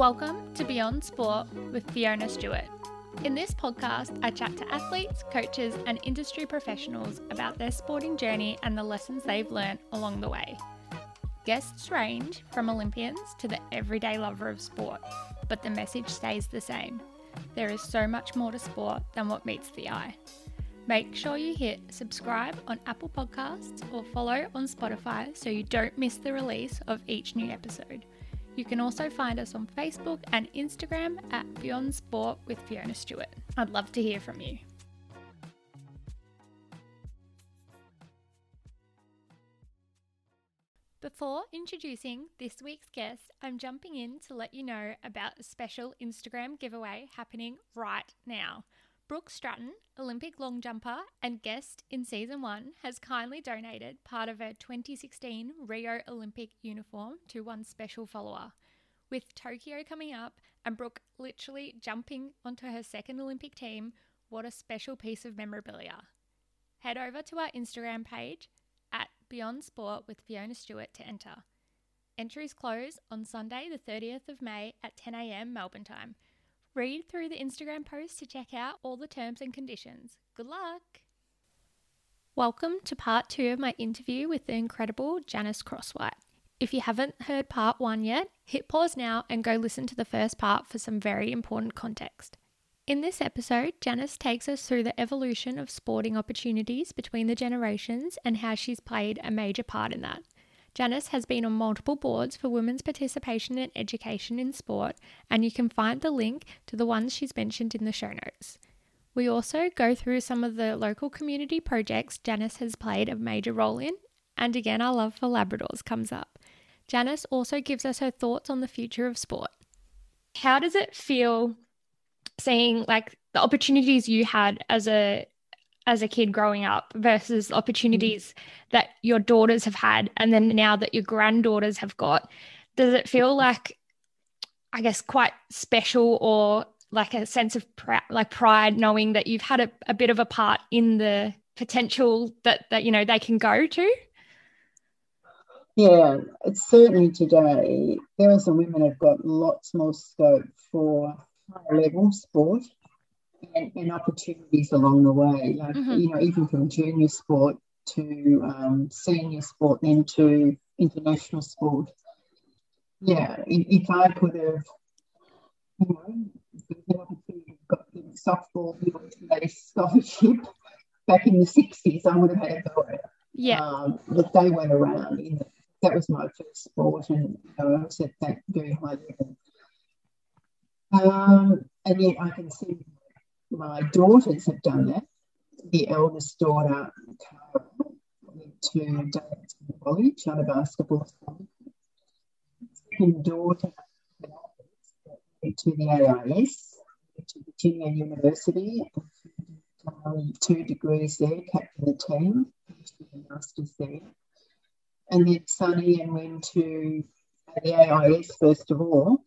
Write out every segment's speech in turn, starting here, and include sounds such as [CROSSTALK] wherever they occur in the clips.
Welcome to Beyond Sport with Fiona Stewart. In this podcast, I chat to athletes, coaches, and industry professionals about their sporting journey and the lessons they've learned along the way. Guests range from Olympians to the everyday lover of sport, but the message stays the same. There is so much more to sport than what meets the eye. Make sure you hit subscribe on Apple Podcasts or follow on Spotify so you don't miss the release of each new episode. You can also find us on Facebook and Instagram at Beyond Sport with Fiona Stewart. I'd love to hear from you. Before introducing this week's guest, I'm jumping in to let you know about a special Instagram giveaway happening right now. Brooke Stratton, Olympic long jumper and guest in season one, has kindly donated part of her 2016 Rio Olympic uniform to one special follower. With Tokyo coming up and Brooke literally jumping onto her second Olympic team, what a special piece of memorabilia. Head over to our Instagram page at Beyond Sport with Fiona Stewart to enter. Entries close on Sunday, the 30th of May at 10am Melbourne time. Read through the Instagram post to check out all the terms and conditions. Good luck! Welcome to part two of my interview with the incredible Janice Crosswhite. If you haven't heard part one yet, hit pause now and go listen to the first part for some very important context. In this episode, Janice takes us through the evolution of sporting opportunities between the generations and how she's played a major part in that. Janice has been on multiple boards for women's participation and education in sport, and you can find the link to the ones she's mentioned in the show notes. We also go through some of the local community projects Janice has played a major role in, and again, our love for Labradors comes up. Janice also gives us her thoughts on the future of sport. How does it feel seeing like the opportunities you had as a as a kid growing up versus mm-hmm. opportunities that your daughters have had and then now that your granddaughters have got does it feel mm-hmm. like i guess quite special or like a sense of pr- like pride knowing that you've had a, a bit of a part in the potential that that you know they can go to? Yeah it's certainly today. Girls and women have got lots more scope for higher level sport and, and opportunities along the way. Like mm-hmm. you know, even from junior sport to um, senior sport, then to international sport. Yeah, if, if I could have, you know, the opportunity got the softball scholarship back in the sixties, I would have had a go at it. Yeah, um, but they went around. In the, that was my first sport, and you know, I was at that very high level. Um, and yet I can see my daughters have done that. The eldest daughter went to Davidson College on a basketball school. Second daughter went to the AIS, to Virginia University, um, two degrees there, captain the team, master's there. And then Sunny and went to the AIS first of all,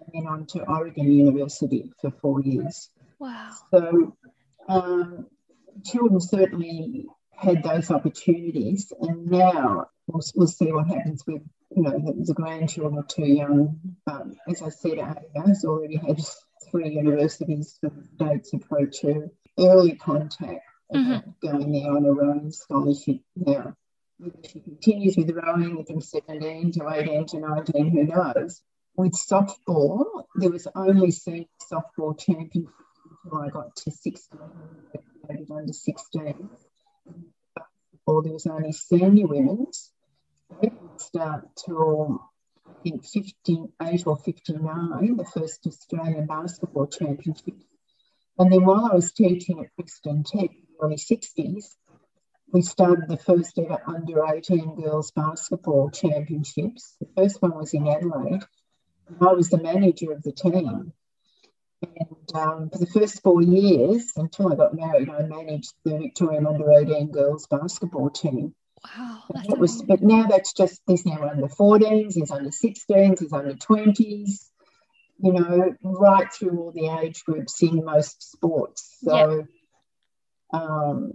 and then on to Oregon University for four years. Wow. So um, children certainly had those opportunities, and now we'll, we'll, see what happens with you know the, the grandchildren are too young. But as I said, has already had three universities for dates approach her. Early contact mm-hmm. going there on a rowing scholarship now. If she continues with rowing from 17 to 18 to 19, who knows? With softball, there was only senior softball championship I got to 16, under 16. Or there was only senior women's. They didn't start till I think 58 or 59, the first Australian basketball championship. And then while I was teaching at Brixton Tech in the early 60s, we started the first ever under 18 girls basketball championships. The first one was in Adelaide. I was the manager of the team. And um, for the first four years, until I got married, I managed the Victorian under 18 girls basketball team. Wow. That was, but now that's just, there's now under 14s, there's under 16s, there's under 20s, you know, right through all the age groups in most sports. So, yep. um,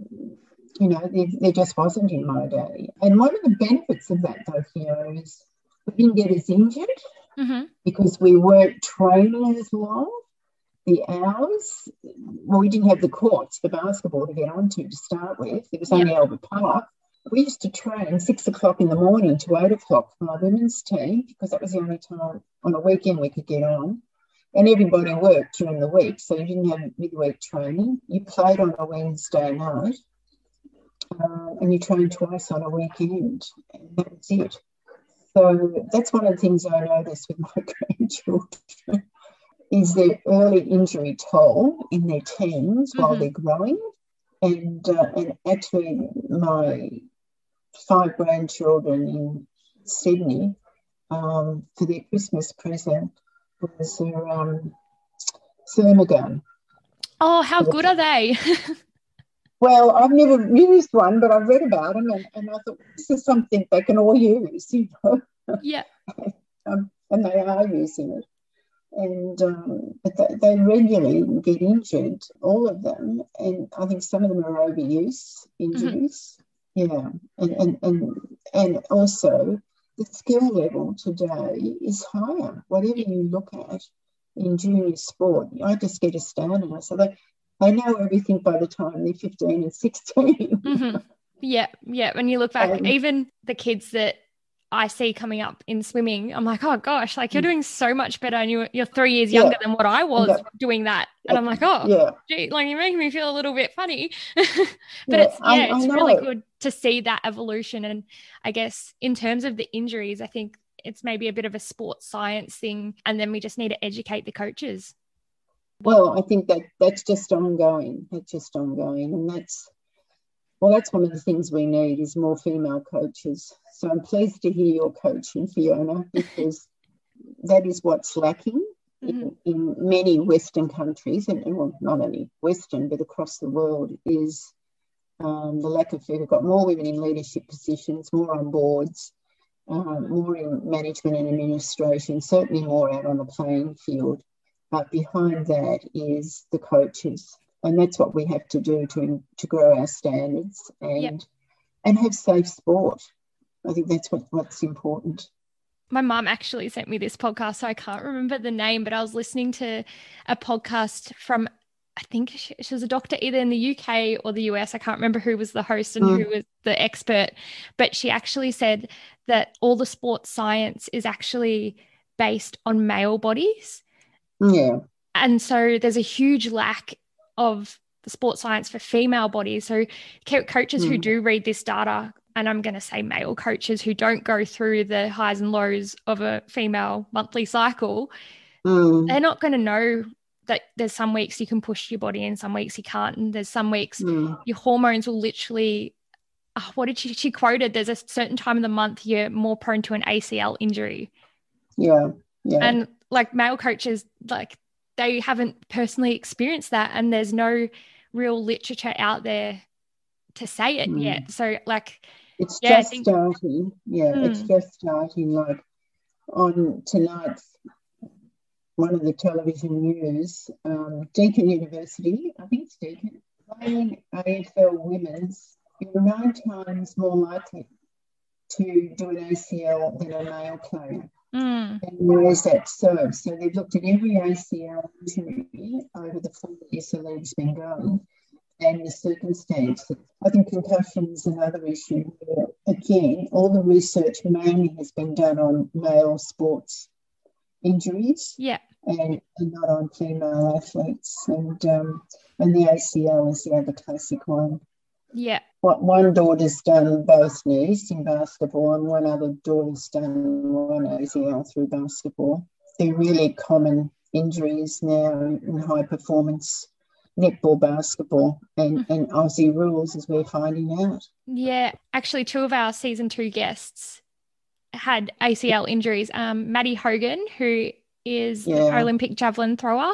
you know, there, there, just wasn't in my day. And one of the benefits of that, though, here is we didn't get as injured Mm-hmm. because we weren't training as long. The hours, well, we didn't have the courts for basketball to get onto to start with. It was only Albert Park. We used to train six o'clock in the morning to eight o'clock for my women's team because that was the only time on a weekend we could get on. And everybody worked during the week, so you didn't have midweek training. You played on a Wednesday night, uh, and you trained twice on a weekend, and that was it. So that's one of the things I notice with my [LAUGHS] grandchildren is their early injury toll in their teens while Mhm. they're growing. And, uh, and actually, my five grandchildren in Sydney um, for their Christmas present was their um, thermogun. Oh, how good are they? [LAUGHS] Well, I've never used one, but I've read about them, and, and I thought this is something they can all use, [LAUGHS] you know, yeah. [LAUGHS] um, and they are using it. And um, but they, they regularly get injured, all of them, and I think some of them are overuse injuries. Yeah, and and and and also the skill level today is higher. Whatever you look at in junior sport, I just get astounded. Say they they know everything by the time they're fifteen and sixteen. hmm Yeah, yeah. When you look back, [LAUGHS] Um, even the kids that I see coming up in swimming, I'm like, oh gosh, like you're Mm. doing so much better, and you're you're three years Yeah. younger than what I was Yeah. doing that, and I'm like, oh, yeah. gee, like you're making me feel a little bit funny. [LAUGHS] but Yeah, it's yeah, I it's really good to see that evolution. And I guess in terms of the injuries, I think it's maybe a bit of a sports science thing, and then we just need to educate the coaches. Well, I think that that's just ongoing. That's just ongoing, and that's well, that's one of the things we need is more female coaches. So I'm pleased to hear your coaching, Fiona, because that is what's lacking in, in many Western countries, and, and well, not only Western but across the world, is um, the lack of. We've got more women in leadership positions, more on boards, um, more in management and administration, certainly more out on the playing field. But behind that is the coaches, and that's what we have to do to to grow our standards and Yep. and have safe sport. I think that's what, what's important. my mum actually sent me this podcast, so I can't remember the name, but I was listening to a podcast from, I think she, she was a doctor either in the UK or the US. I can't remember who was the host and who mm. was the expert, but she actually said that all the sports science is actually based on male bodies. Yeah, And so there's a huge lack of the sports science for female bodies. So co- coaches who Mm. do read this data, and I'm going to say male coaches who don't go through the highs and lows of a female monthly cycle, Mm, they're not going to know that there's some weeks you can push your body and some weeks you can't. And there's some weeks mm, your hormones will literally, oh, what did she, she quoted? There's a certain time of the month you're more prone to an ACL injury yeah, yeah. and like male coaches like they haven't personally experienced that and there's no real literature out there to say it Mm. yet so like It's Yeah, just think- starting. Yeah, it's Mm. just starting. Like on tonight's one of the television news, um, Deakin University, I think it's Deakin, playing AFL women's, you're nine times more likely to do an ACL than a male player. Mm, And where is that so? So they've looked at every ACL injury over the four years the league's been going and the circumstances. I think concussion is another issue where, again, all the research mainly has been done on male sports injuries yeah and, and not on female athletes. And um, and the ACL is the other classic one. yeah one daughter's done both knees in basketball, and one other daughter's done one ACL through basketball. They're really common injuries now in high performance netball, basketball, and, and Aussie rules, as we're finding out. yeah actually two of our season two guests had acl injuries um maddie hogan who is Yeah. an olympic javelin thrower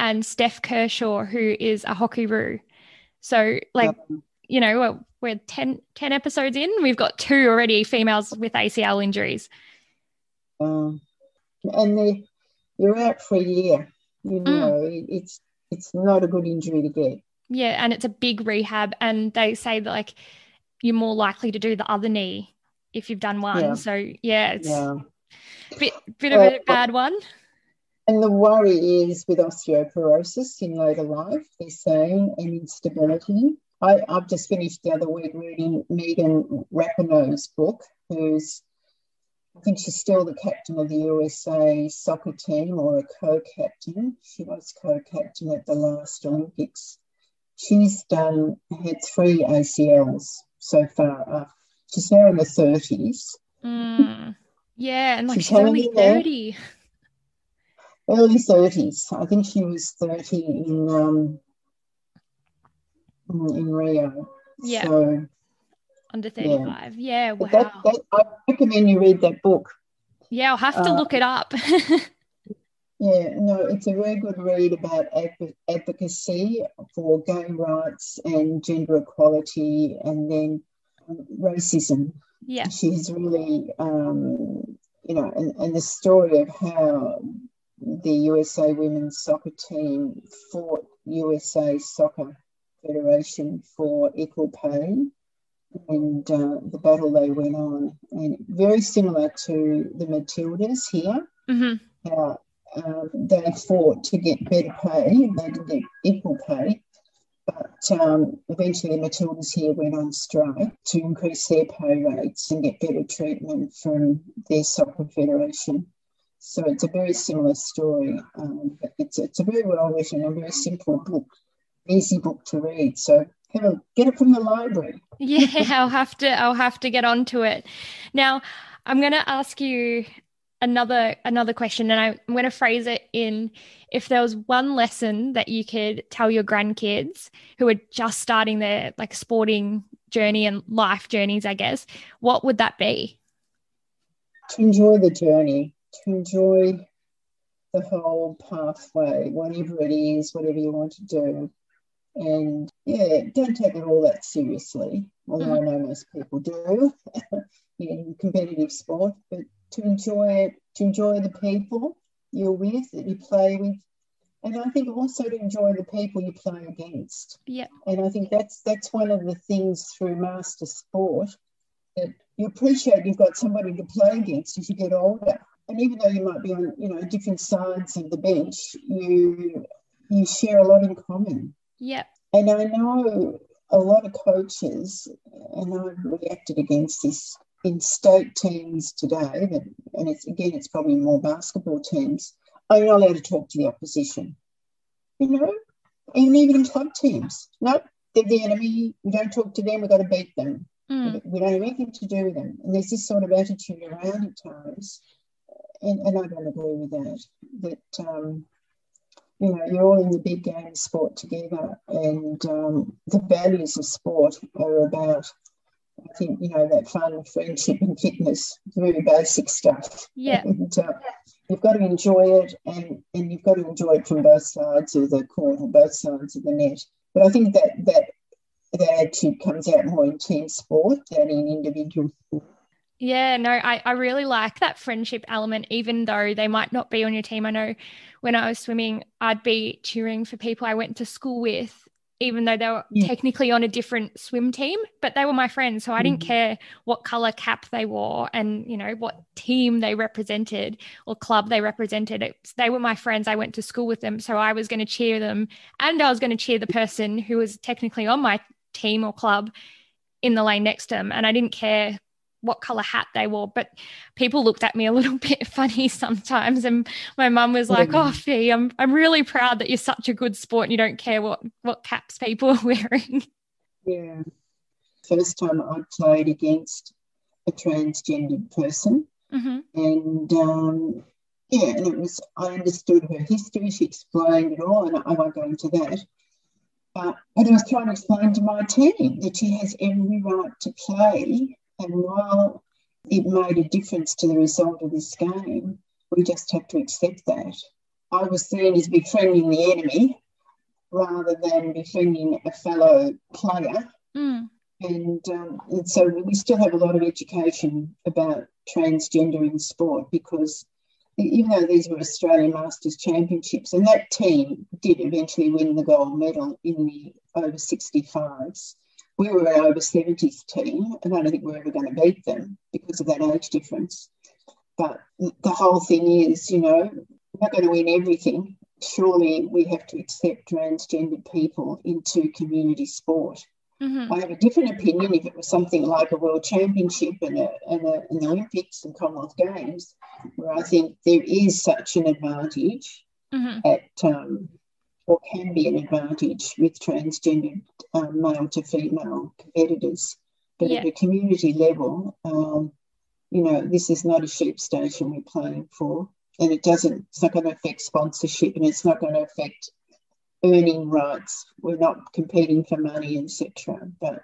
and steph kershaw who is a hockey roo so like Um, you know we're, we're 10, 10 episodes in we've got two already females with acl injuries um, and they, you're out for a year. You Mm. know, it, it's it's not a good injury to get. Yeah, and it's a big rehab, and they say that like you're more likely to do the other knee if you've done one. Yeah. So yeah, it's Yeah. Bit, bit of a bad one. And the worry is with osteoporosis in later life, they're saying, and instability. I, have just finished the other week reading Megan Rapinoe's book, who's, I think she's still the captain of the USA soccer team or a co captain. She was co captain at the last Olympics. She's done, had three ACLs so far. Uh, she's now in the 30s. Mm. Yeah, and like she's, she's only 30. Early 30s. I think she was 30 in um, in Rio. Yeah. So, Under 35. Yeah, yeah wow. That, that, I recommend you read that book. Yeah, I'll have to uh, look it up. [LAUGHS] yeah, no, it's a very good read about advocacy for gay rights and gender equality and then um, racism. Yeah. She's really, um, you know, and, and the story of how the USA women's soccer team fought USA Soccer Federation for equal pay and uh, the battle they went on. And very similar to the Matildas here, mm-hmm. how um, they fought to get better pay, they didn't get equal pay. But um, eventually, the Matildas here went on strike to increase their pay rates and get better treatment from their soccer federation. So it's a very similar story, um, it's, it's a very well written and very simple book easy book to read. So get it, get it from the library. [LAUGHS] yeah, I'll have to I'll have to get onto it. Now, I'm going to ask you another another question and I'm going to phrase it in if there was one lesson that you could tell your grandkids who are just starting their like sporting journey and life journeys, I guess, what would that be? To enjoy the journey, to enjoy the whole pathway, whatever it is, whatever you want to do. And yeah, don't take it all that seriously, although mm-hmm. I know most people do [LAUGHS] in competitive sport, but to enjoy it, to enjoy the people you're with, that you play with. And I think also to enjoy the people you play against. Yeah. And I think that's that's one of the things through master sport that you appreciate you've got somebody to play against as you get older. And even though you might be on, you know, different sides of the bench, you you share a lot in common. Yep. And I know a lot of coaches, and I've reacted against this in state teams today, and it's again, it's probably more basketball teams, are not allowed to talk to the opposition. You know, and even in club teams. No, they're the enemy. We don't talk to them. We've got to beat them. Mm. We don't have anything to do with them. And there's this sort of attitude around at times. And, and I don't agree with that. That um, you know, you're all in the big game of sport together, and um, the values of sport are about, I think, you know, that fun, friendship, and fitness, very basic stuff. Yeah. [LAUGHS] And uh, you've got to enjoy it, and, and you've got to enjoy it from both sides of the court or both sides of the net. But I think that that that attitude comes out more in team sport than in individual sport. Yeah, no, I, I really like that friendship element, even though they might not be on your team. I know when I was swimming, I'd be cheering for people I went to school with, even though they were yeah. technically on a different swim team, but they were my friends. So I mm-hmm. didn't care what color cap they wore and, you know, what team they represented or club they represented. It, they were my friends. I went to school with them. So I was going to cheer them and I was going to cheer the person who was technically on my team or club in the lane next to them. And I didn't care what color hat they wore, but people looked at me a little [LAUGHS] bit funny sometimes. And my mum was like, "Oh, Fee, I'm I'm really proud that you're such a good sport and you don't care what what caps people [LAUGHS] are wearing." Yeah, first time I played against a transgendered person, mm-hmm. and um, yeah, and it was I understood her history. She explained it all, and I won't go into that. But I was trying to explain to my team that she has every right to play and while it made a difference to the result of this game, we just have to accept that. I was seen as befriending the enemy rather than befriending a fellow player. Mm. And, um, and so we still have a lot of education about transgender in sport because even though these were Australian Masters Championships, and that team did eventually win the gold medal in the over 65s, we were an over 70s team, and I don't think we are ever going to beat them because of that age difference. but the whole thing is, you know, we're not going to win everything. Surely we have to accept transgendered people into community sport. Mm-hmm. I have a different opinion if it was something like a world championship and, a, and, a, and the Olympics and Commonwealth Games, where I think there is such an advantage mm-hmm. at, um, or can be an advantage with transgendered um, male to female competitors. But yeah. at a community level, um, you know, this is not a sheep station we're playing for, and it doesn't. It's not going to affect sponsorship, and it's not going to affect earning rights. We're not competing for money, etc. But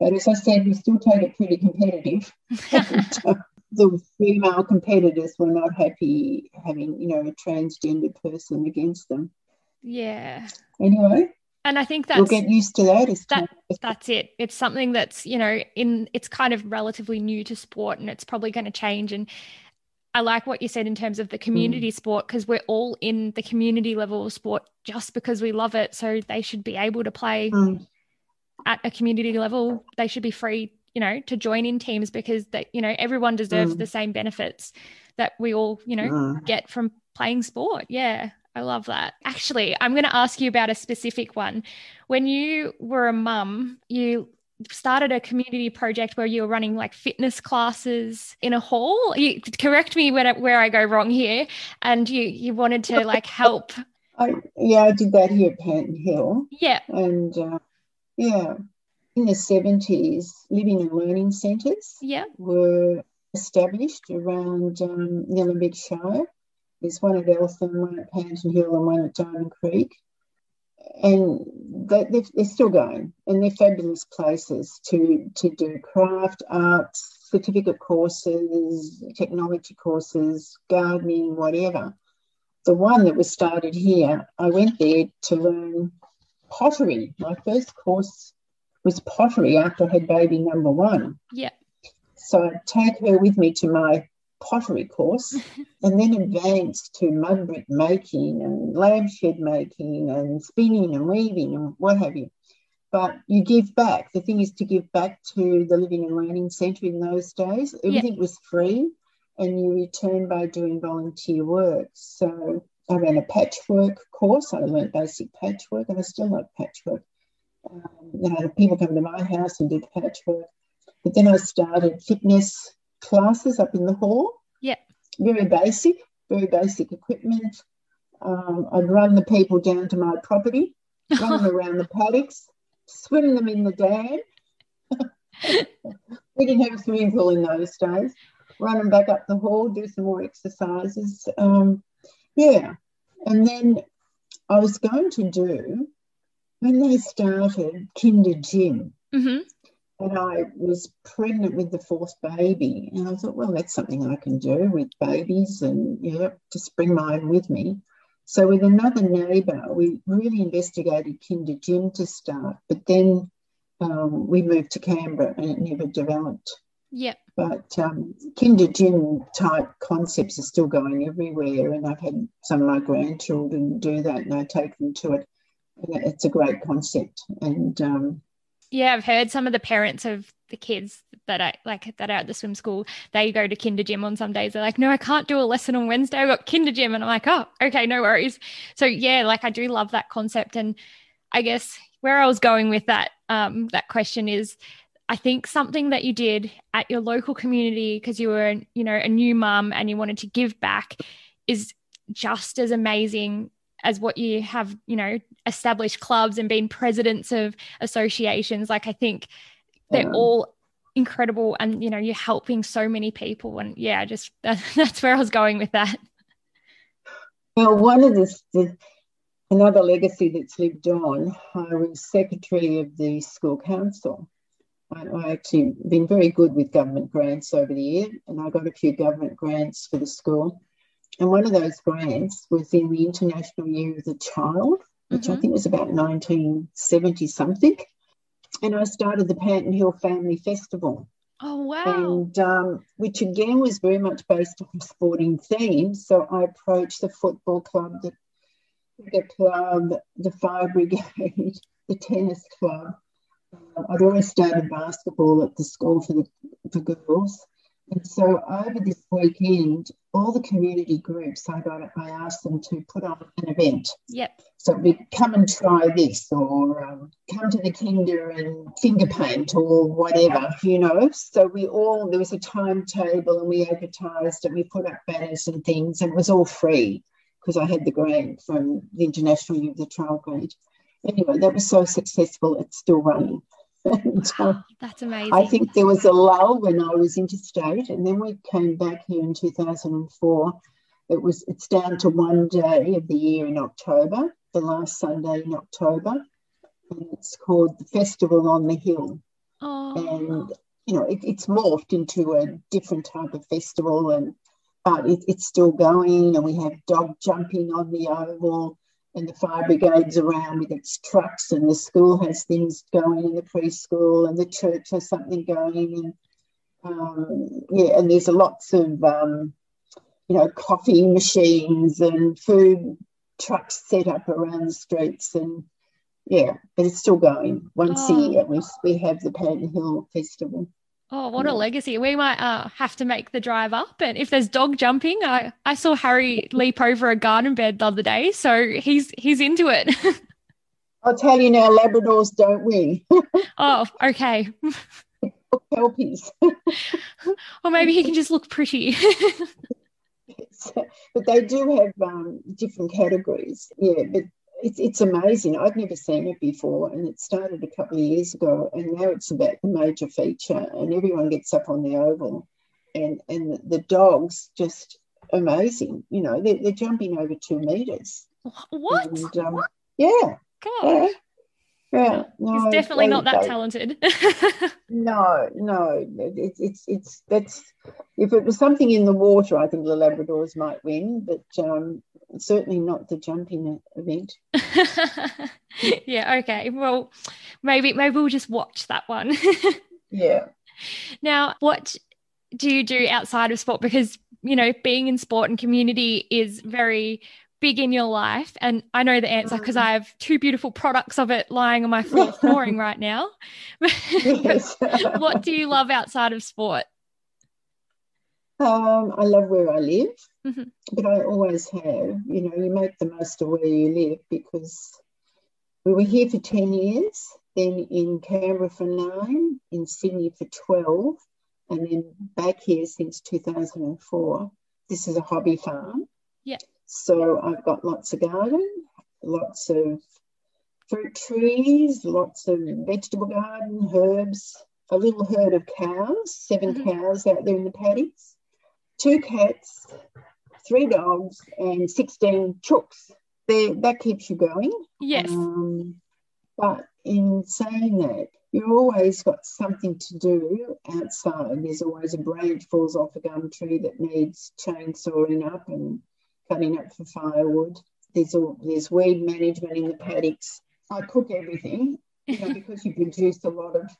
but as I said, we still take it pretty competitive. [LAUGHS] [LAUGHS] the female competitors were not happy having, you know, a transgender person against them. Yeah. Anyway. And I think that's we'll get used to that. that that's it. It's something that's, you know, in it's kind of relatively new to sport and it's probably going to change. And I like what you said in terms of the community mm. sport because we're all in the community level of sport just because we love it. So they should be able to play mm. at a community level. They should be free, you know, to join in teams because that, you know, everyone deserves mm. the same benefits that we all, you know, mm. get from playing sport. Yeah. I love that. Actually, I'm going to ask you about a specific one. When you were a mum, you started a community project where you were running like fitness classes in a hall. You correct me where, where I go wrong here. And you you wanted to like help. [LAUGHS] I, yeah, I did that here at Panton Hill. Yeah. And uh, yeah, in the 70s, living and learning centres yeah. were established around um, the Nillumbik Shire. There's one at Eltham, one at Panton Hill, and one at Diamond Creek and they, are still going, and they're fabulous places to to do craft, arts, certificate courses, technology courses, gardening, whatever. The one that was started here, I went there to learn pottery. My first course was pottery after I had baby number one. Yeah. So I'd take her with me to my pottery course [LAUGHS] and then advanced to mud brick making and lampshade making and spinning and weaving and what have you. But you give back. The thing is to give back to the Living and Learning Centre in those days. Everything was free and you return by doing volunteer work. So I ran a patchwork course. I learned basic patchwork and I still like patchwork. Um, you know, people come to my house and do patchwork. But then I started fitness classes up in the hall. Yeah. Very basic, very basic equipment. Um, I'd run the people down to my property, [LAUGHS] run them around the paddocks, swim them in the dam. [LAUGHS] we didn't have a swimming pool in those days. Run them back up the hall, do some more exercises. Um, yeah. And then I was going to do, when they started Kinder Gym, mm-hmm and I was pregnant with the fourth baby. And I thought, well, that's something I can do with babies and, yeah, just bring mine with me. So, with another neighbour, we really investigated Kinder Gym to start, but then um, we moved to Canberra and it never developed. Yep. But um, Kinder Gym type concepts are still going everywhere, and I've had some of my grandchildren do that, and I take them to it. It's a great concept, and um, yeah, I've heard some of the parents of the kids that I like that are at the swim school, they go to kinder gym on some days. They're like, no, I can't do a lesson on Wednesday. I've got kinder gym. And I'm like, oh, okay, no worries. So yeah, like I do love that concept. And I guess where I was going with that, um, that question is I think something that you did at your local community because you were, you know, a new mum and you wanted to give back is just as amazing as what you have, you know, established clubs and been presidents of associations. Like I think they're yeah. all incredible and you know, you're helping so many people. And yeah, just that, [LAUGHS] that's where I was going with that. Well, one of the, the another legacy that's lived on, I was secretary of the school council. I, I actually been very good with government grants over the year, and I got a few government grants for the school. And one of those grants was in the International Year of the Child, which mm-hmm. I think was about 1970 something. And I started the Panton Hill Family Festival. Oh, wow. And um, which again was very much based on sporting themes. So I approached the football club, the, the club, the fire brigade, [LAUGHS] the tennis club. Uh, I'd always started basketball at the school for the for girls And so over this weekend, all the community groups, I got I asked them to put on an event. Yep. So we come and try this, or um, come to the Kinder and finger paint, or whatever, you know. So we all there was a timetable, and we advertised, and we put up banners and things, and it was all free because I had the grant from the International Youth the Trial Grant. Anyway, that was so successful; it's still running. [LAUGHS] and, uh, That's amazing. I think there was a lull when I was interstate, and then we came back here in 2004. It was it's down to one day of the year in October, the last Sunday in October, and it's called the Festival on the Hill. Oh. And you know, it, it's morphed into a different type of festival, and but it, it's still going. And we have dog jumping on the oval and the fire brigade's around with its trucks, and the school has things going in the preschool, and the church has something going, and um, yeah, and there's lots of um, you know coffee machines and food trucks set up around the streets, and yeah, but it's still going. Once oh. a year, we we have the Panton Hill Festival. Oh, what a legacy. We might uh, have to make the drive up. And if there's dog jumping, I, I saw Harry leap over a garden bed the other day. So he's he's into it. [LAUGHS] I'll tell you now, Labradors don't win. [LAUGHS] oh, okay. Kelpies. or maybe he can just look pretty. [LAUGHS] but they do have um, different categories. Yeah, but it's, it's amazing. I've never seen it before, and it started a couple of years ago, and now it's about the major feature, and everyone gets up on the oval, and and the dogs just amazing. You know, they're, they're jumping over two meters. What? And, um, yeah. God. Yeah. Yeah, no, he's definitely not that talented. [LAUGHS] no, no, it's it's it's that's if it was something in the water, I think the Labradors might win, but um, certainly not the jumping event. [LAUGHS] yeah. Okay. Well, maybe maybe we'll just watch that one. [LAUGHS] yeah. Now, what do you do outside of sport? Because you know, being in sport and community is very big in your life? And I know the answer because mm. I have two beautiful products of it lying on my floor [LAUGHS] flooring right now. what do you love outside of sport? Um, I love where I live, mm-hmm. but I always have. You know, you make the most of where you live because we were here for 10 years, then in Canberra for nine, in Sydney for 12, and then back here since 2004. This is a hobby farm. Yeah. So I've got lots of garden, lots of fruit trees, lots of vegetable garden, herbs, a little herd of cows, 7 mm-hmm. cows out there in the paddocks, two cats, three dogs, and 16 chooks. There, that keeps you going. Yes. Um, but in saying that, you've always got something to do outside. There's always a branch falls off a gum tree that needs chainsawing up and cutting up for firewood. There's all there's weed management in the paddocks. I cook everything, you know, [LAUGHS] because you produce a lot of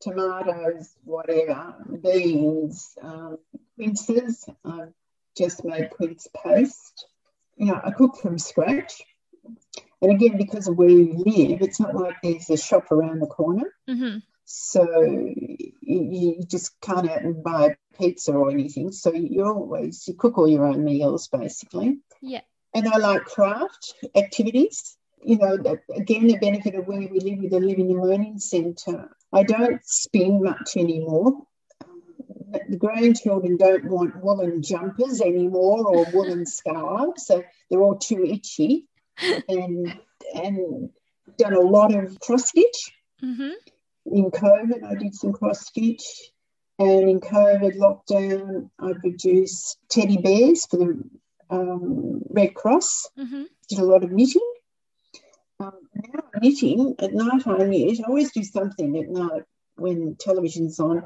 tomatoes, whatever, beans, um, quinces. I've just made quince paste. You know, I cook from scratch. And again, because of where you live, it's not like there's a shop around the corner. Mm-hmm. So you, just can't out and buy pizza or anything. So you always you cook all your own meals basically. Yeah. And I like craft activities. You know, again, the benefit of where we live with the Living and Learning Centre. I don't spin much anymore. The grandchildren don't want woolen jumpers anymore or woolen [LAUGHS] scarves, so they're all too itchy. And and done a lot of cross stitch. Mm-hmm in COVID, I did some cross stitch. And in COVID lockdown, I produced teddy bears for the um, Red Cross. Mm-hmm. Did a lot of knitting. Um, now knitting at night. I knit. I always do something at night when television's on.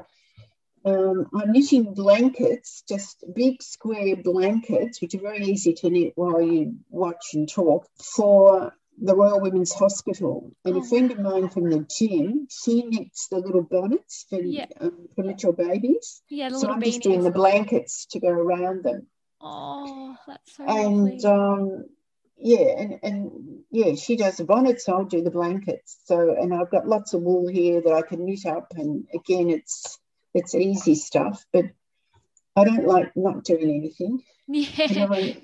Um, I'm knitting blankets, just big square blankets, which are very easy to knit while you watch and talk for the Royal Women's Hospital, and oh. a friend of mine from the gym, she knits the little bonnets for, yeah. um, for little babies. Yeah, so I'm just doing the blankets to go around them. Oh, that's so And um, yeah, and, and yeah, she does the bonnets, so I'll do the blankets. So, and I've got lots of wool here that I can knit up, and again, it's it's easy stuff, but I don't like not doing anything. Yeah. And, I,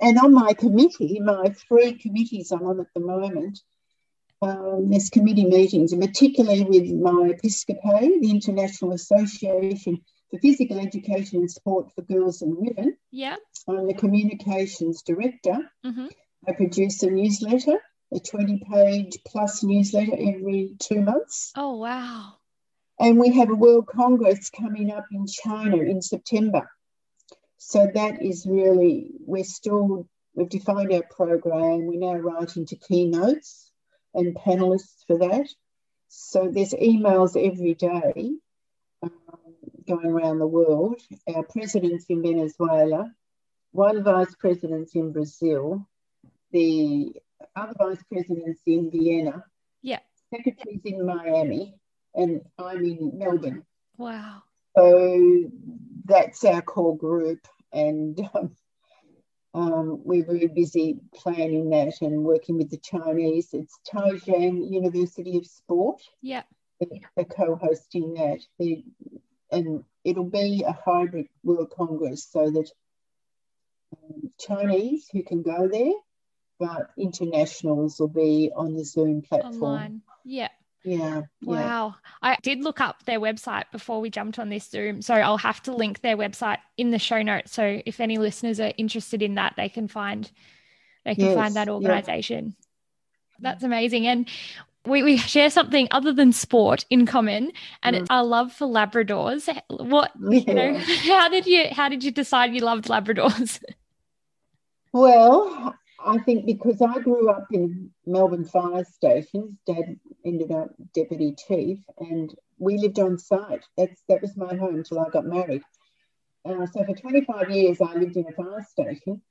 and on my committee, my three committees I'm on at the moment, um, there's committee meetings, and particularly with my Episcopae, the International Association for Physical Education and Sport for Girls and Women. Yeah. I'm the communications director. hmm I produce a newsletter, a 20 page plus newsletter every two months. Oh wow. And we have a World Congress coming up in China in September. So that is really, we're still, we've defined our program. We're now writing to keynotes and panelists for that. So there's emails every day um, going around the world. Our president's in Venezuela, one vice president's in Brazil, the other vice president's in Vienna, Yeah. secretary's in Miami, and I'm in Melbourne. Wow. So that's our core group, and um, um, we're very busy planning that and working with the Chinese. It's Taizhang University of Sport. Yeah. They're co-hosting that, They- and it'll be a hybrid World Congress so that um, Chinese who can go there, but internationals will be on the Zoom platform. Online. Yeah. Yeah, yeah. Wow. I did look up their website before we jumped on this Zoom. So I'll have to link their website in the show notes. So if any listeners are interested in that, they can find they can Yes, find that yeah. organization. That's amazing. And we, we share something other than sport in common and Mm. it's our love for Labradors. What you know, [LAUGHS] how did you how did you decide you loved Labradors? [LAUGHS] Well, I think because I grew up in Melbourne fire stations, Dad ended up deputy chief, and we lived on site. That's that was my home till I got married. Uh, so for 25 years, I lived in a fire station,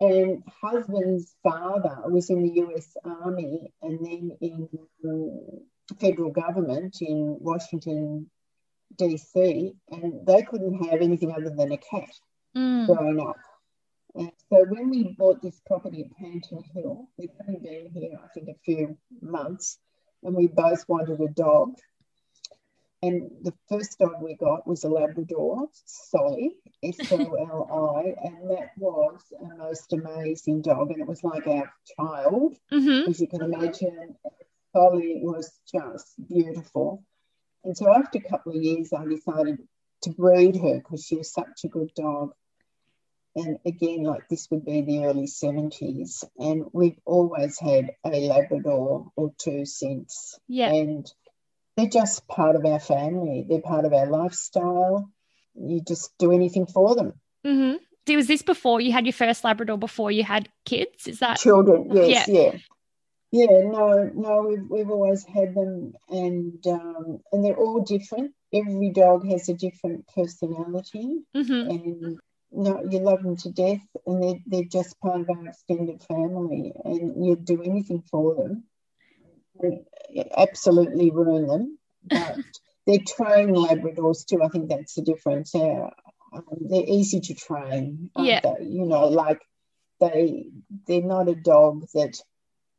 and husband's father was in the U.S. Army and then in the federal government in Washington D.C. And they couldn't have anything other than a cat Mm, growing up. And so when we bought this property at Panton Hill, we've only been here, I think, a few months, and we both wanted a dog. And the first dog we got was a Labrador, Solly, S O L I, and that was a most amazing dog. And it was like our child, mhm. as you can imagine. Solly was just beautiful. And so after a couple of years, I decided to breed her because she was such a good dog. And again, like this would be the early 70s. And we've always had a Labrador or two since. Yeah. And they're just part of our family, they're part of our lifestyle. You just do anything for them. Mm hmm Was this before you had your first Labrador before you had kids? Is that Children, yes, yeah. Yeah, no, no, we've, we've always had them and um, and they're all different. Every dog has a different personality Mhm. and no, you love them to death and they're, they're just part of our extended family and you'd do anything for them. And absolutely ruin them, but [LAUGHS] they're trained Labradors too. I think that's the difference. They're, um, they're easy to train, Yeah. they? You know, like they they're not a dog that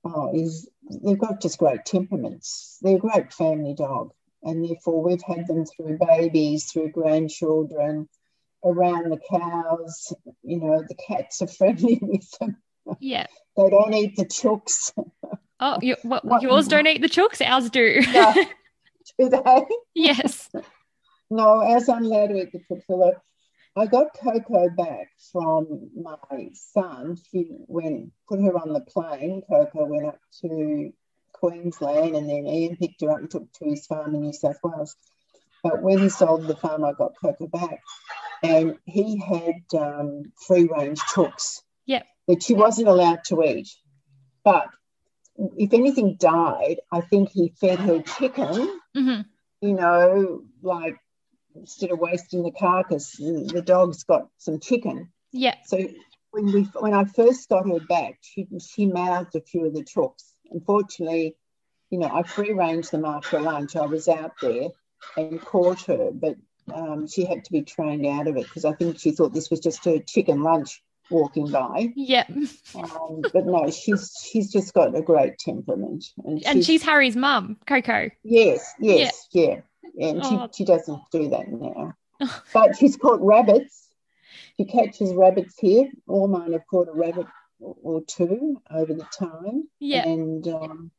oh is they've got just great temperaments. They're a great family dog, and therefore we've had them through babies, through grandchildren, around the cows. You know, the cats are friendly [LAUGHS] with them. Yeah. They don't eat the chooks, Oh, you, what, yours don't eat the chooks, ours do. No. [LAUGHS] do they? yes. No, as I'm allowed to eat the chooks, although I got Coco back from my son. She went, put her on the plane. Coco went up to Queensland and then Ian picked her up and took to his farm in New South Wales. But when he sold the farm, I got Coco back. And he had um, free range chooks Yep. that she wasn't allowed to eat. But if anything died, I think he fed her chicken hmm you know, like instead of wasting the carcass, the the dog's got some chicken. Yeah. So when we when I first got her back, she she mouthed a few of the chooks. Unfortunately, you know, I free ranged them after lunch. I was out there and caught her, but um, she had to be trained out of it because I think she thought this was just her chicken lunch walking by. Yeah. Um, but no, she's she's just got a great temperament, and, And she's Harry's mum, Coco. Yes, yes, yeah. And Oh. she, she doesn't do that now. [LAUGHS] but she's caught rabbits. She catches rabbits here. All mine have caught a rabbit or two over the time. Yeah. And um,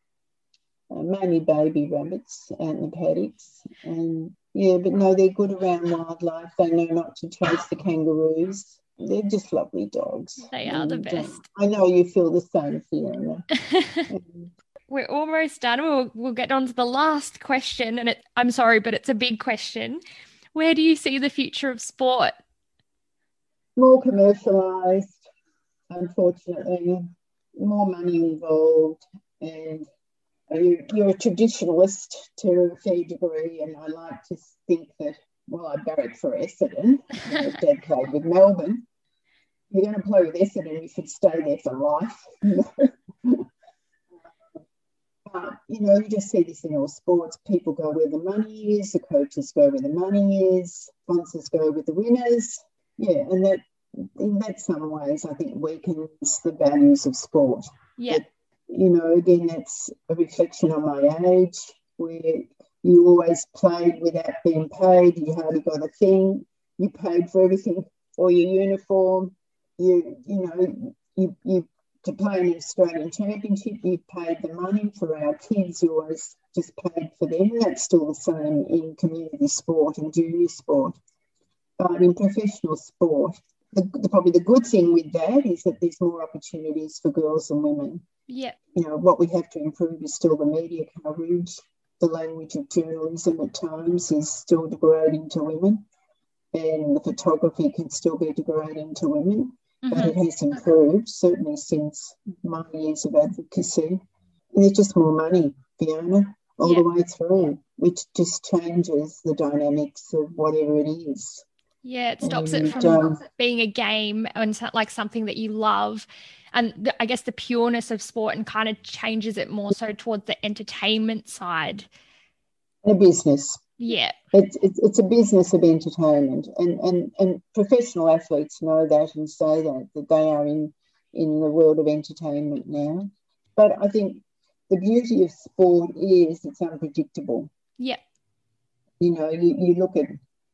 uh, mainly baby rabbits out in the paddocks. And yeah, but no, they're good around wildlife. They know not to chase the kangaroos. They're just lovely dogs. They are the And, um, best. I know you feel the same, Fiona. [LAUGHS] Um, We're almost done. We'll, we'll get on to the last question. And it, I'm sorry, but it's a big question. Where do you see the future of sport? more commercialised, unfortunately, more money involved, and you're a traditionalist to a fair degree. And I like to think that, well, I barracked for Essendon, Dad played with Melbourne. You're going to play with Essendon, you should stay there for life. [LAUGHS] But you know, you just see this in all sports. People go where the money is, the coaches go where the money is, sponsors go with the winners. Yeah, and that in that some ways I think weakens the values of sport. Yeah. You know, again, that's a reflection on my age where you always played without being paid. You hardly got a thing. You paid for everything, or your uniform. You, you know, you, you to play in an Australian Championship, you paid the money for our kids. You always just paid for them. That's still the same in community sport and junior sport. But in professional sport, the, the, probably the good thing with that is that there's more opportunities for girls and women. Yeah. You know, what we have to improve is still the media coverage. The language of journalism at times is still degrading to women, and the photography can still be degrading to women but Mhm. it has improved certainly since my years of advocacy. And there's just more money, Fiona, all Yeah. the way through, which just changes the dynamics of whatever it is. Yeah, it stops it from um, being a game and so- like something that you love. And the, I guess the pureness of sport and kind of changes it more so towards the entertainment side. A business. Yeah. It's, it's, it's a business of entertainment, and, and, and professional athletes know that and say that, that they are in, in the world of entertainment now. But I think the beauty of sport is it's unpredictable. Yeah. you know, you, you look at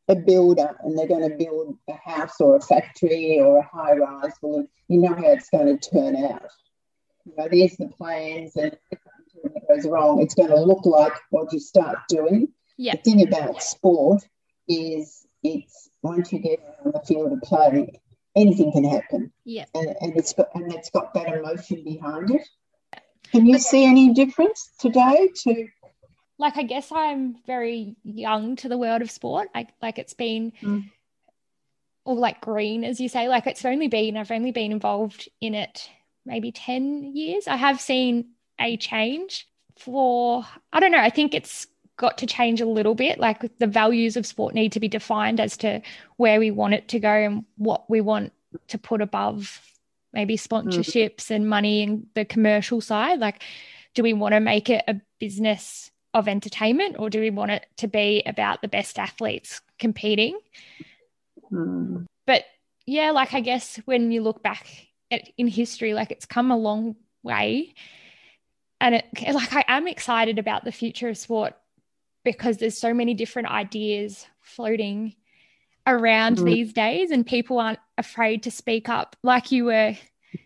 a builder and they're going to build a house or a factory or a high rise, well, you know how it's going to turn out. You know, there's the plans, and if something goes wrong, it's going to look like what you start doing. Yeah. The thing about sport is it's once you get on the field of play, anything can happen, Yeah. and, and it's got and it's got that emotion behind it. Can you see any difference today to Like I guess I'm very young to the world of sport. Like like it's been Mm. or like green as you say. Like it's only been I've only been involved in it maybe 10 years. I have seen a change for I don't know, I think it's got to change a little bit. Like the values of sport need to be defined as to where we want it to go and what we want to put above maybe sponsorships and money and the commercial side. Like, do we want to make it a business of entertainment or do we want it to be about the best athletes competing? Hmm. But yeah, like I guess when you look back at, in history, like it's come a long way. And it, [LAUGHS] like I am excited about the future of sport because there's so many different ideas floating around Mm. these days and people aren't afraid to speak up like you were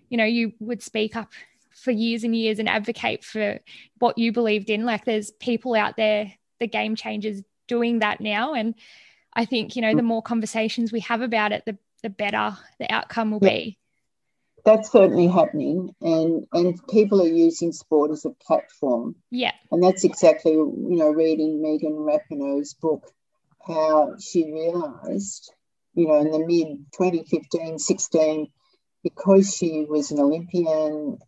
you know you would speak up for years and years and advocate for what you believed in. Like there's people out there the game changers doing that now. And i think you know the mm. more conversations we have about it the the better the outcome will Yeah. be. That's certainly happening. And and people are using sport as a platform. Yeah. And that's exactly you know reading megan rapinoe's book how she realized you know in the mid 2015 16 because she was an olympian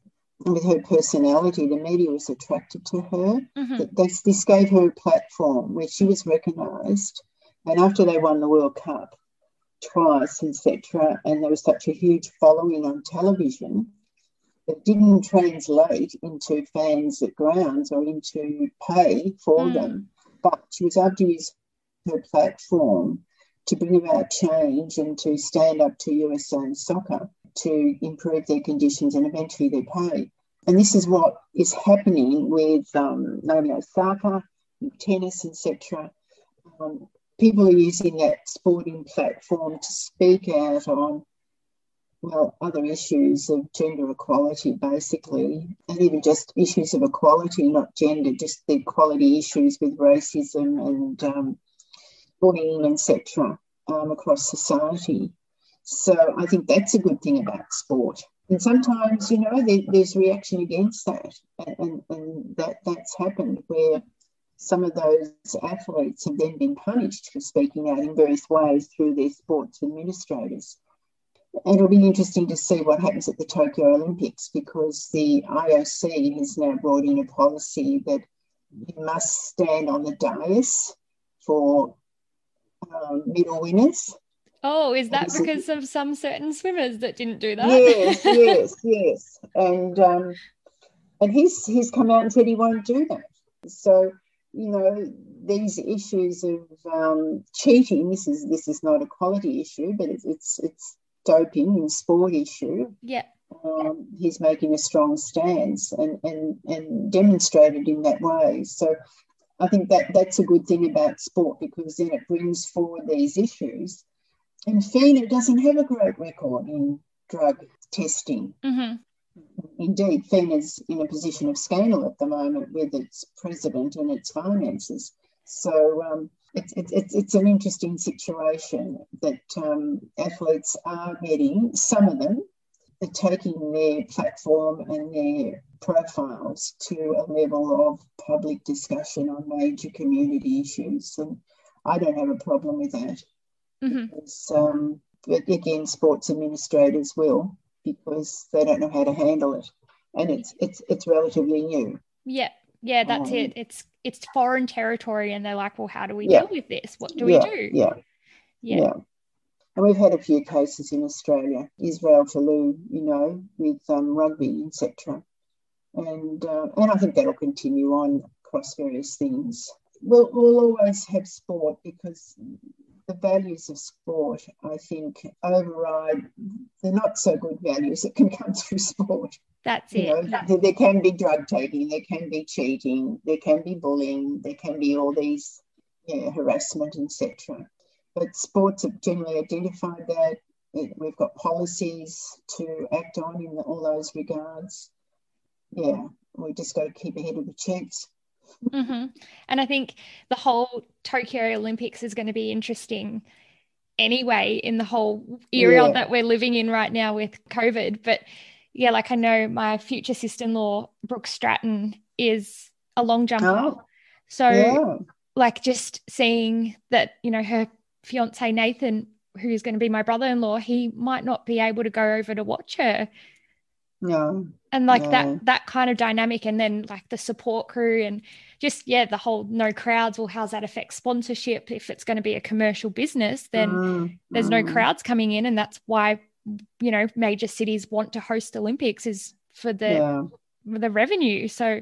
with her personality the media was attracted to her Mhm. that this, this gave her a platform where she was recognized and after they won the world cup twice etc and there was such a huge following on television it didn't translate into fans at grounds or into pay for Mm. them but she was able to use her platform to bring about change and to stand up to USA and soccer to improve their conditions and eventually their pay. And this is what is happening with um, Naomi Osaka, tennis, etc. Um, people are using that sporting platform to speak out on well, other issues of gender equality, basically, and even just issues of equality, not gender, just the equality issues with racism and um, bullying, etc., um, across society. So I think that's a good thing about sport. And sometimes, you know, there, there's reaction against that, and, and, that that's happened where some of those athletes have then been punished for speaking out in various ways through their sports administrators. And it'll be interesting to see what happens at the Tokyo Olympics because the IOC has now brought in a policy that you must stand on the dais for um, medal winners. Oh, is that because of some certain swimmers that didn't do that? Yes, [LAUGHS] yes, yes. And um, and he's he's come out and said he won't do that. So you know these issues of um, cheating. This is this is not a quality issue, but it's it's, it's doping in sport issue. Yeah. Um, he's making a strong stance and, and, and demonstrated in that way. So I think that that's a good thing about sport because then it brings forward these issues. And FINA doesn't have a great record in drug testing. Mm-hmm. Indeed, FINA's in a position of scandal at the moment with its president and its finances. So um, it's, it's, it's an interesting situation that um, athletes are getting, some of them are taking their platform and their profiles to a level of public discussion on major community issues. And I don't have a problem with that. Mm-hmm. Um, but again, sports administrators will because they don't know how to handle it. And it's it's it's relatively new. Yeah, yeah, that's um, it. It's it's foreign territory, and they're like, well, how do we yeah. deal with this? What do yeah, we do? Yeah. yeah, yeah. And we've had a few cases in Australia, Israel Folau, you know, with um, rugby, etc. And uh, and I think that'll continue on across various things. We'll, we'll always have sport because the values of sport, I think, override the not so good values that can come [LAUGHS] through sport. That's you it. Know, there, there can be drug taking, there can be cheating, there can be bullying, there can be all these yeah, harassment, etc. But sports have generally identified that. We've got policies to act on in all those regards. Yeah, we just got to keep ahead of the checks. Mm-hmm. And I think the whole Tokyo Olympics is going to be interesting anyway in the whole era yeah. that we're living in right now with COVID. But yeah, like I know my future sister in law, Brooke Stratton, is a long jumper. Oh, so, yeah. like, just seeing that, you know, her fiance Nathan, who's going to be my brother in law, he might not be able to go over to watch her. No. And like no. that that kind of dynamic and then like the support crew and just yeah, the whole no crowds, well, how's that affect sponsorship? If it's going to be a commercial business, then mm, there's mm. no crowds coming in. And that's why, you know, major cities want to host Olympics is for the yeah. the revenue. So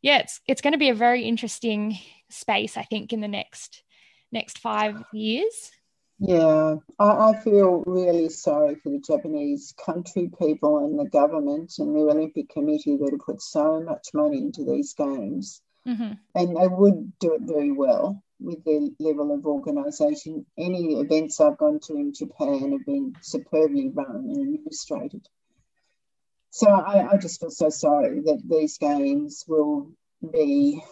yeah, it's it's going to be a very interesting space, I think, in the next next five years. Yeah, I, I, feel really sorry for the Japanese country people and the government and the Olympic Committee that have put so much money into these games. Mm-hmm. And they would do it very well with their level of organisation. Any events I've gone to in Japan have been superbly run and administrated. So I, I just feel so sorry that these games will be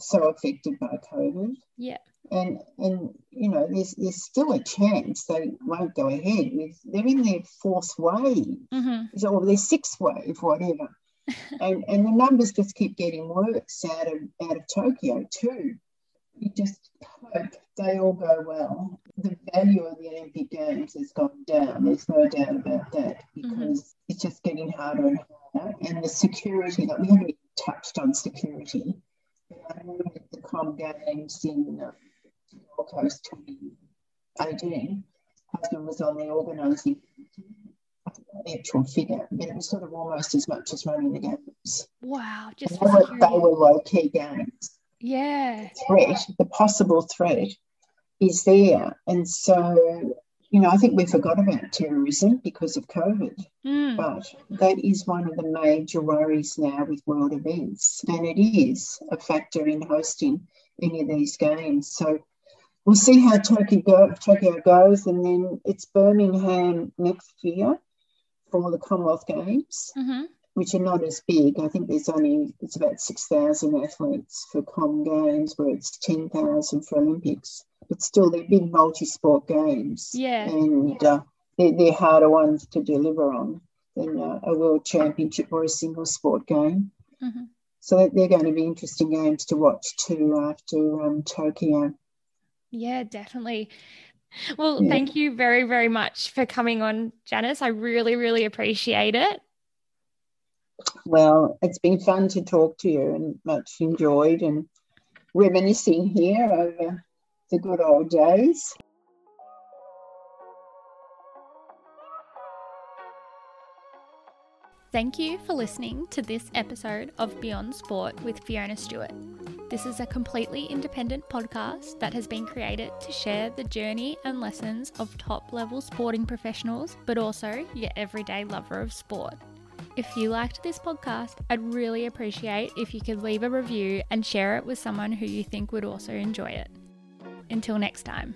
so affected by COVID. Yeah and and you know there's there's still a chance they won't go ahead with they're in their fourth wave mm-hmm. or their sixth wave whatever [LAUGHS] and and the numbers just keep getting worse out of out of Tokyo too you just hope they all go well the value of the Olympic Games has gone down there's no doubt about that mm-hmm. because mm-hmm. it's just getting harder and harder and the security that we haven't touched on security the Com Games in Coast 2018, husband was on the organising the actual figure, but it was sort of almost as much as running the games. Wow, just they were, they were low key games. Yeah. The threat, the possible threat is there. And so, you know, I think we forgot about terrorism because of COVID. Mm. But that is one of the major worries now with world events. And it is a factor in hosting any of these games. So we'll see how Tokyo, go, Tokyo goes, and then it's Birmingham next year for the Commonwealth Games, Mm-hmm. which are not as big. I think there's only it's about six thousand athletes for Com Games, where it's ten thousand for Olympics. But still, they're big multi-sport games, Yeah. and uh, they're, they're harder ones to deliver on than uh, a world championship or a single sport game. Mhm. So they're- they're going to be interesting games to watch too after um, Tokyo. Yeah, definitely. Well, Yeah. thank you very, very much for coming on, Janice. I really, really appreciate it. Well, it's been fun to talk to you and much enjoyed and reminiscing here over the good old days. Thank you for listening to this episode of Beyond Sport with Fiona Stewart. This is a completely independent podcast that has been created to share the journey and lessons of top level sporting professionals, but also your everyday lover of sport. If you liked this podcast, I'd really appreciate if you could leave a review and share it with someone who you think would also enjoy it. Until next time.